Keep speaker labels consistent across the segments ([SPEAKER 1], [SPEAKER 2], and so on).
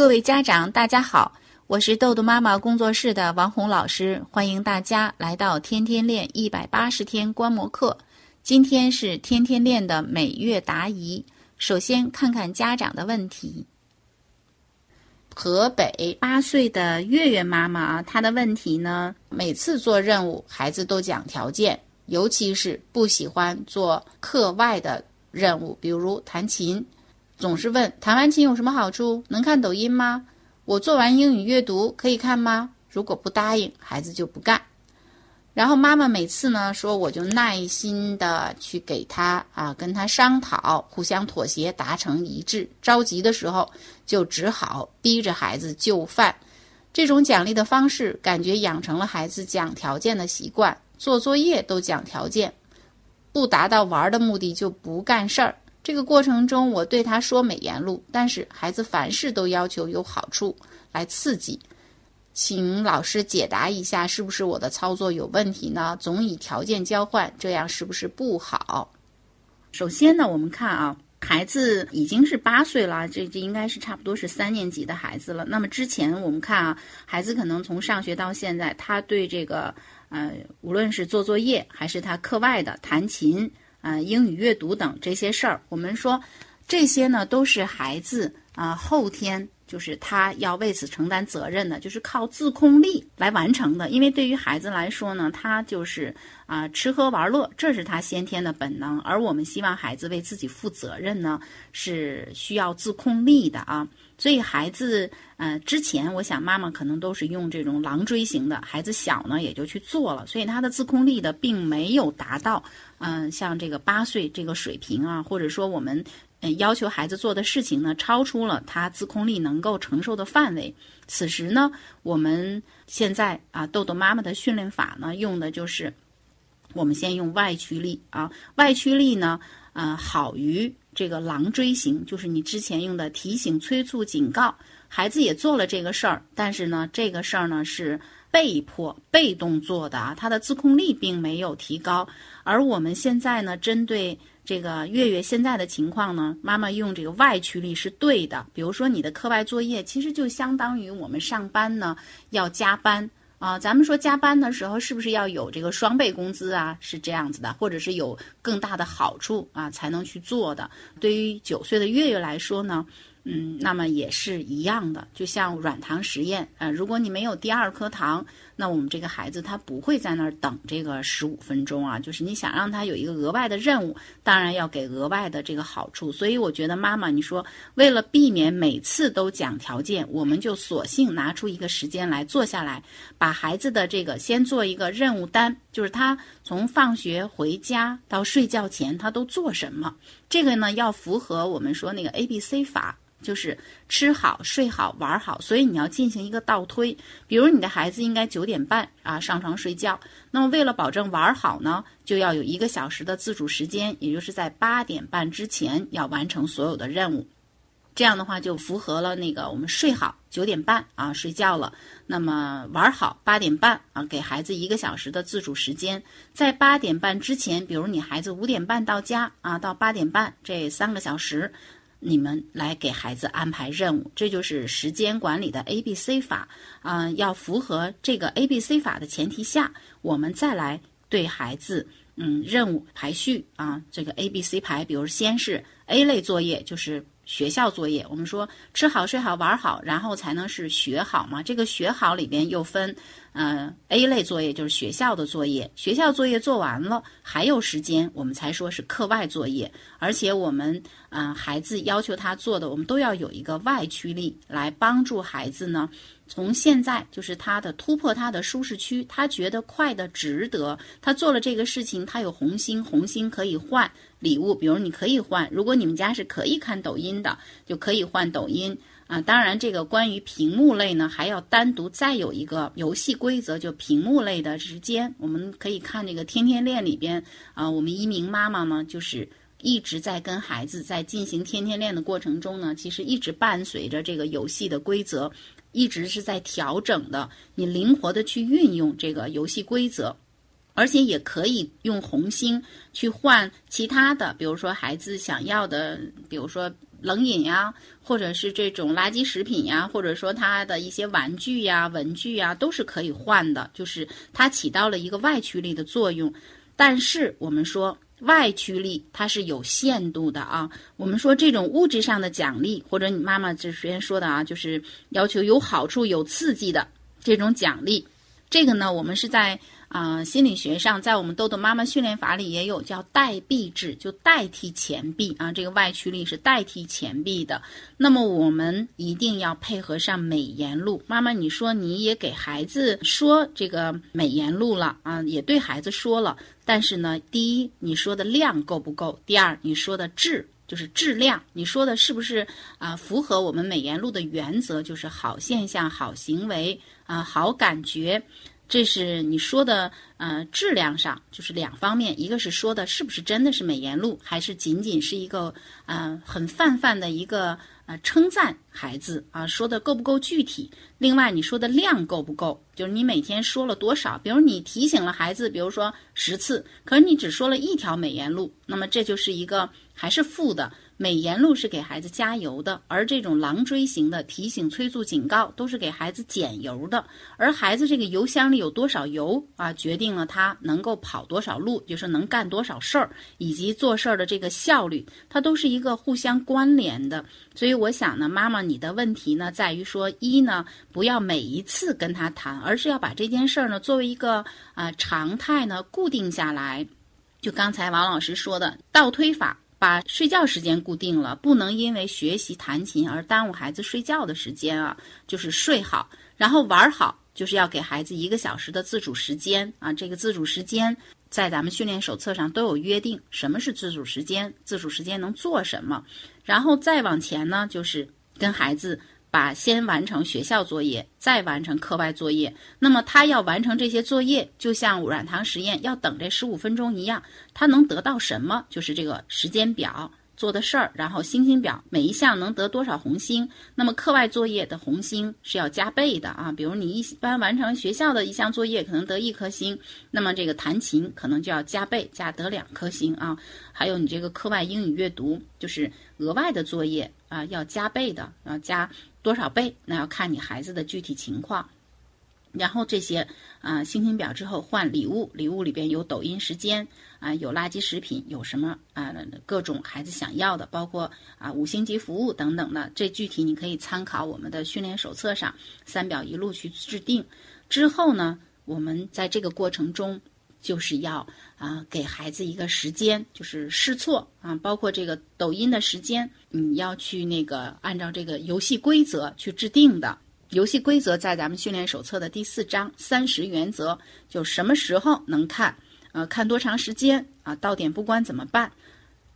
[SPEAKER 1] 各位家长，大家好，我是豆豆妈妈工作室的王红老师，欢迎大家来到天天练一百八十天观摩课。今天是天天练的每月答疑，首先看看家长的问题。河北八岁的月月妈妈啊，她的问题呢，每次做任务孩子都讲条件，尤其是不喜欢做课外的任务，比如弹琴。总是问弹完琴有什么好处？能看抖音吗？我做完英语阅读可以看吗？如果不答应，孩子就不干。然后妈妈每次呢说，我就耐心的去给他啊，跟他商讨，互相妥协，达成一致。着急的时候就只好逼着孩子就范。这种奖励的方式，感觉养成了孩子讲条件的习惯，做作业都讲条件，不达到玩的目的就不干事儿。这个过程中，我对他说美言录，但是孩子凡事都要求有好处来刺激，请老师解答一下，是不是我的操作有问题呢？总以条件交换，这样是不是不好？首先呢，我们看啊，孩子已经是八岁了，这这应该是差不多是三年级的孩子了。那么之前我们看啊，孩子可能从上学到现在，他对这个呃，无论是做作业还是他课外的弹琴。啊，英语阅读等这些事儿，我们说这些呢都是孩子啊后天就是他要为此承担责任的，就是靠自控力来完成的。因为对于孩子来说呢，他就是啊吃喝玩乐，这是他先天的本能。而我们希望孩子为自己负责任呢，是需要自控力的啊。所以孩子，呃，之前我想妈妈可能都是用这种狼追型的，孩子小呢也就去做了，所以他的自控力的并没有达到，嗯，像这个八岁这个水平啊，或者说我们，呃，要求孩子做的事情呢，超出了他自控力能够承受的范围。此时呢，我们现在啊，豆豆妈妈的训练法呢，用的就是，我们先用外驱力啊，外驱力呢，呃，好于。这个狼追型就是你之前用的提醒、催促、警告，孩子也做了这个事儿，但是呢，这个事儿呢是被迫、被动做的啊，他的自控力并没有提高。而我们现在呢，针对这个月月现在的情况呢，妈妈用这个外驱力是对的。比如说你的课外作业，其实就相当于我们上班呢要加班。啊，咱们说加班的时候是不是要有这个双倍工资啊？是这样子的，或者是有更大的好处啊才能去做的。对于九岁的月月来说呢？嗯，那么也是一样的，就像软糖实验，呃，如果你没有第二颗糖，那我们这个孩子他不会在那儿等这个十五分钟啊。就是你想让他有一个额外的任务，当然要给额外的这个好处。所以我觉得妈妈，你说为了避免每次都讲条件，我们就索性拿出一个时间来坐下来，把孩子的这个先做一个任务单，就是他从放学回家到睡觉前他都做什么。这个呢要符合我们说那个 A B C 法。就是吃好、睡好、玩好，所以你要进行一个倒推。比如你的孩子应该九点半啊上床睡觉，那么为了保证玩好呢，就要有一个小时的自主时间，也就是在八点半之前要完成所有的任务。这样的话就符合了那个我们睡好九点半啊睡觉了，那么玩好八点半啊给孩子一个小时的自主时间，在八点半之前，比如你孩子五点半到家啊，到八点半这三个小时。你们来给孩子安排任务，这就是时间管理的 A B C 法啊。要符合这个 A B C 法的前提下，我们再来对孩子嗯任务排序啊。这个 A B C 排，比如先是 A 类作业，就是学校作业。我们说吃好睡好玩好，然后才能是学好嘛。这个学好里边又分。嗯，A 类作业就是学校的作业，学校作业做完了还有时间，我们才说是课外作业。而且我们，嗯，孩子要求他做的，我们都要有一个外驱力来帮助孩子呢。从现在就是他的突破他的舒适区，他觉得快的值得，他做了这个事情，他有红心，红心可以换礼物，比如你可以换，如果你们家是可以看抖音的，就可以换抖音。啊，当然，这个关于屏幕类呢，还要单独再有一个游戏规则，就屏幕类的时间，我们可以看这个天天练里边啊，我们一鸣妈妈呢，就是一直在跟孩子在进行天天练的过程中呢，其实一直伴随着这个游戏的规则，一直是在调整的，你灵活的去运用这个游戏规则。而且也可以用红星去换其他的，比如说孩子想要的，比如说冷饮呀，或者是这种垃圾食品呀，或者说他的一些玩具呀、文具呀，都是可以换的，就是它起到了一个外驱力的作用。但是我们说。外驱力它是有限度的啊，我们说这种物质上的奖励，或者你妈妈之前说的啊，就是要求有好处、有刺激的这种奖励，这个呢，我们是在。啊，心理学上，在我们豆豆妈妈训练法里也有叫代币制，就代替钱币啊。这个外驱力是代替钱币的。那么我们一定要配合上美颜录。妈妈，你说你也给孩子说这个美颜录了啊，也对孩子说了。但是呢，第一，你说的量够不够？第二，你说的质就是质量，你说的是不是啊？符合我们美颜录的原则，就是好现象、好行为啊、好感觉。这是你说的，呃，质量上就是两方面，一个是说的是不是真的是美颜录，还是仅仅是一个，呃，很泛泛的一个，呃，称赞孩子啊，说的够不够具体？另外，你说的量够不够？就是你每天说了多少？比如你提醒了孩子，比如说十次，可是你只说了一条美颜录，那么这就是一个还是负的。美颜录是给孩子加油的，而这种狼追型的提醒、催促、警告都是给孩子减油的。而孩子这个油箱里有多少油啊，决定了他能够跑多少路，就是能干多少事儿，以及做事儿的这个效率，它都是一个互相关联的。所以我想呢，妈妈，你的问题呢，在于说，一呢，不要每一次跟他谈，而是要把这件事儿呢，作为一个啊常态呢，固定下来。就刚才王老师说的倒推法。把睡觉时间固定了，不能因为学习弹琴而耽误孩子睡觉的时间啊！就是睡好，然后玩好，就是要给孩子一个小时的自主时间啊！这个自主时间在咱们训练手册上都有约定，什么是自主时间？自主时间能做什么？然后再往前呢，就是跟孩子。把先完成学校作业，再完成课外作业。那么他要完成这些作业，就像软糖实验要等这十五分钟一样，他能得到什么？就是这个时间表做的事儿，然后星星表每一项能得多少红星。那么课外作业的红星是要加倍的啊，比如你一般完成学校的一项作业可能得一颗星，那么这个弹琴可能就要加倍，加得两颗星啊。还有你这个课外英语阅读，就是额外的作业啊，要加倍的要加。多少倍？那要看你孩子的具体情况。然后这些啊，星星表之后换礼物，礼物里边有抖音时间啊，有垃圾食品，有什么啊？各种孩子想要的，包括啊五星级服务等等的。这具体你可以参考我们的训练手册上三表一路去制定。之后呢，我们在这个过程中。就是要啊，给孩子一个时间，就是试错啊，包括这个抖音的时间，你要去那个按照这个游戏规则去制定的。游戏规则在咱们训练手册的第四章三十原则，就什么时候能看，呃，看多长时间啊，到点不关怎么办？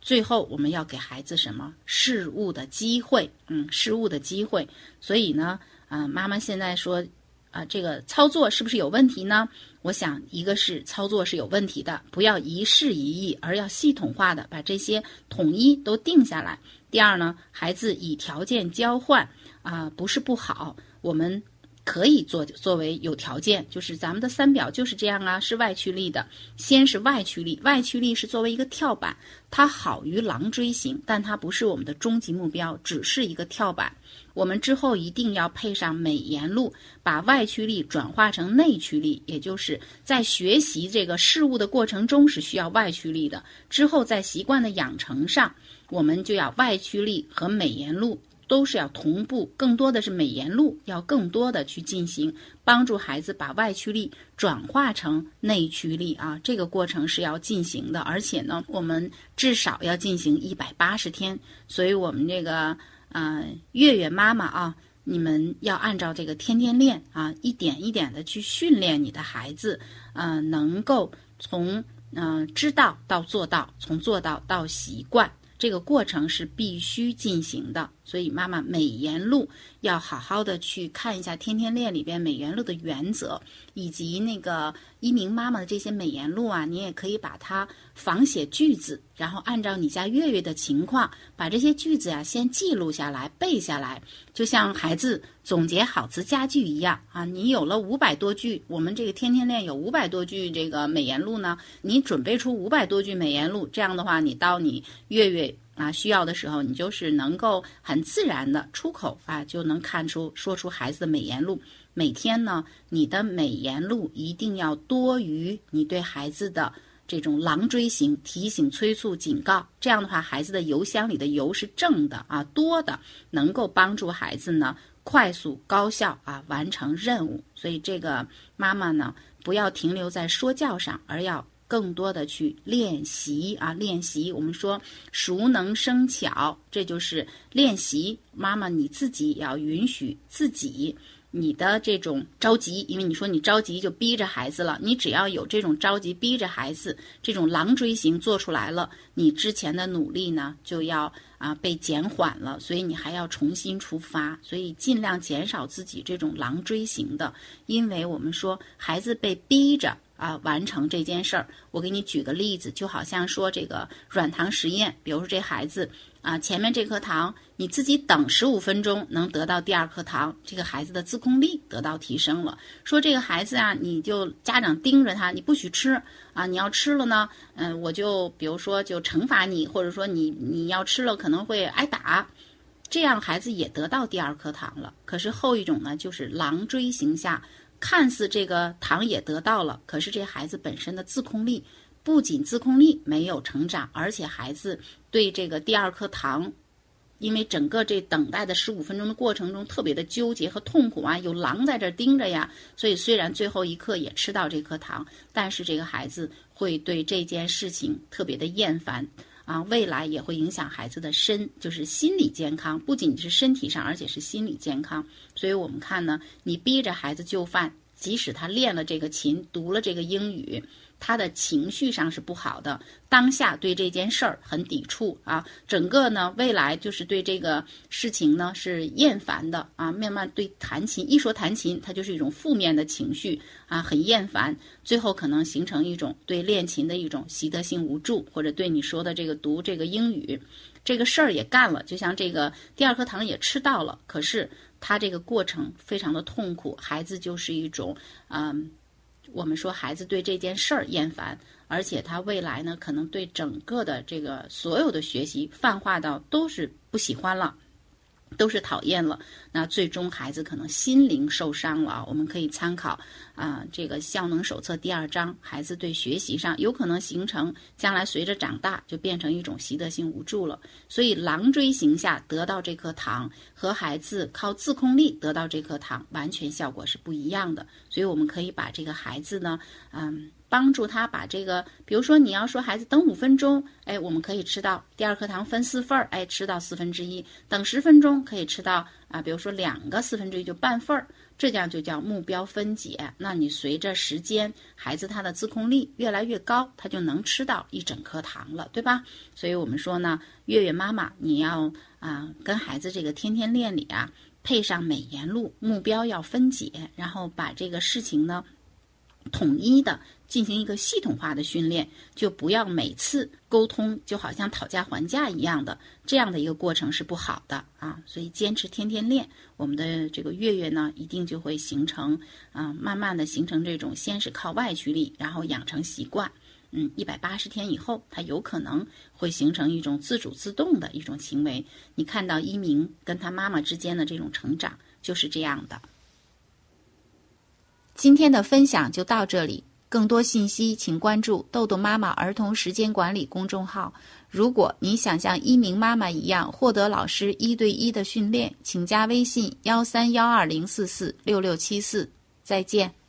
[SPEAKER 1] 最后我们要给孩子什么试误的机会？嗯，试误的机会。所以呢，啊，妈妈现在说。啊，这个操作是不是有问题呢？我想，一个是操作是有问题的，不要一事一议，而要系统化的把这些统一都定下来。第二呢，孩子以条件交换啊，不是不好，我们。可以做作为有条件，就是咱们的三表就是这样啊，是外驱力的。先是外驱力，外驱力是作为一个跳板，它好于狼追型，但它不是我们的终极目标，只是一个跳板。我们之后一定要配上美颜录，把外驱力转化成内驱力，也就是在学习这个事物的过程中是需要外驱力的。之后在习惯的养成上，我们就要外驱力和美颜录。都是要同步，更多的是美颜录要更多的去进行，帮助孩子把外驱力转化成内驱力啊，这个过程是要进行的，而且呢，我们至少要进行一百八十天，所以我们这个呃月月妈妈啊，你们要按照这个天天练啊，一点一点的去训练你的孩子，呃，能够从嗯知道到做到，从做到到习惯。这个过程是必须进行的，所以妈妈美颜录要好好的去看一下《天天练》里边美颜录的原则，以及那个一鸣妈妈的这些美颜录啊，你也可以把它仿写句子，然后按照你家月月的情况，把这些句子啊先记录下来背下来，就像孩子总结好词佳句一样啊。你有了五百多句，我们这个《天天练》有五百多句这个美颜录呢，你准备出五百多句美颜录，这样的话，你到你月月。啊，需要的时候你就是能够很自然的出口啊，就能看出说出孩子的美言录。每天呢，你的美言录一定要多于你对孩子的这种狼追型提醒、催促、警告。这样的话，孩子的邮箱里的邮是正的啊，多的，能够帮助孩子呢快速高效啊完成任务。所以这个妈妈呢，不要停留在说教上，而要更多的去练习啊练习。我们说熟能生巧，这就是练习。妈妈你自己也要允许自己。你的这种着急，因为你说你着急就逼着孩子了。你只要有这种着急逼着孩子，这种狼追型做出来了，你之前的努力呢就要啊被减缓了，所以你还要重新出发。所以尽量减少自己这种狼追型的，因为我们说孩子被逼着啊完成这件事儿。我给你举个例子，就好像说这个软糖实验，比如说这孩子。啊，前面这颗糖你自己等十五分钟能得到第二颗糖，这个孩子的自控力得到提升了。说这个孩子啊，你就家长盯着他，你不许吃啊，你要吃了呢，嗯，我就比如说就惩罚你，或者说你你要吃了可能会挨打，这样孩子也得到第二颗糖了。可是后一种呢，就是狼追型下，看似这个糖也得到了，可是这孩子本身的自控力。不仅自控力没有成长，而且孩子对这个第二颗糖，因为整个这等待的十五分钟的过程中特别的纠结和痛苦啊，有狼在这盯着呀，所以虽然最后一刻也吃到这颗糖，但是这个孩子会对这件事情特别的厌烦啊，未来也会影响孩子的身，就是心理健康，不仅是身体上，而且是心理健康。所以我们看呢，你逼着孩子就范，即使他练了这个琴，读了这个英语。他的情绪上是不好的，当下对这件事儿很抵触啊，整个呢未来就是对这个事情呢是厌烦的啊，慢慢对弹琴一说弹琴，他就是一种负面的情绪啊，很厌烦，最后可能形成一种对练琴的一种习得性无助，或者对你说的这个读这个英语。这个事儿也干了，就像这个第二颗糖也吃到了，可是他这个过程非常的痛苦，孩子就是一种嗯。我们说孩子对这件事儿厌烦，而且他未来呢，可能对整个的这个所有的学习泛化到都是不喜欢了。都是讨厌了，那最终孩子可能心灵受伤了啊。我们可以参考啊，这个效能手册第二章，孩子对学习上有可能形成将来随着长大就变成一种习得性无助了。所以狼追型下得到这颗糖和孩子靠自控力得到这颗糖完全效果是不一样的。所以我们可以把这个孩子呢，嗯。帮助他把这个，比如说你要说孩子等五分钟，哎，我们可以吃到第二颗糖分四份儿，哎，吃到四分之一；等十分钟可以吃到啊，比如说两个四分之一就半份儿，这样就叫目标分解。那你随着时间，孩子他的自控力越来越高，他就能吃到一整颗糖了，对吧？所以我们说呢，月月妈妈你要啊跟孩子这个天天练里啊配上美颜录，目标要分解，然后把这个事情呢统一的。进行一个系统化的训练，就不要每次沟通就好像讨价还价一样的，这样的一个过程是不好的啊。所以坚持天天练，我们的这个月月呢，一定就会形成啊，慢慢的形成这种先是靠外驱力，然后养成习惯。嗯，一百八十天以后，它有可能会形成一种自主自动的一种行为。你看到一鸣跟他妈妈之间的这种成长就是这样的。今天的分享就到这里。更多信息，请关注“豆豆妈妈儿童时间管理”公众号。如果你想像一鸣妈妈一样获得老师一对一的训练，请加微信：幺三幺二零四四六六七四。再见。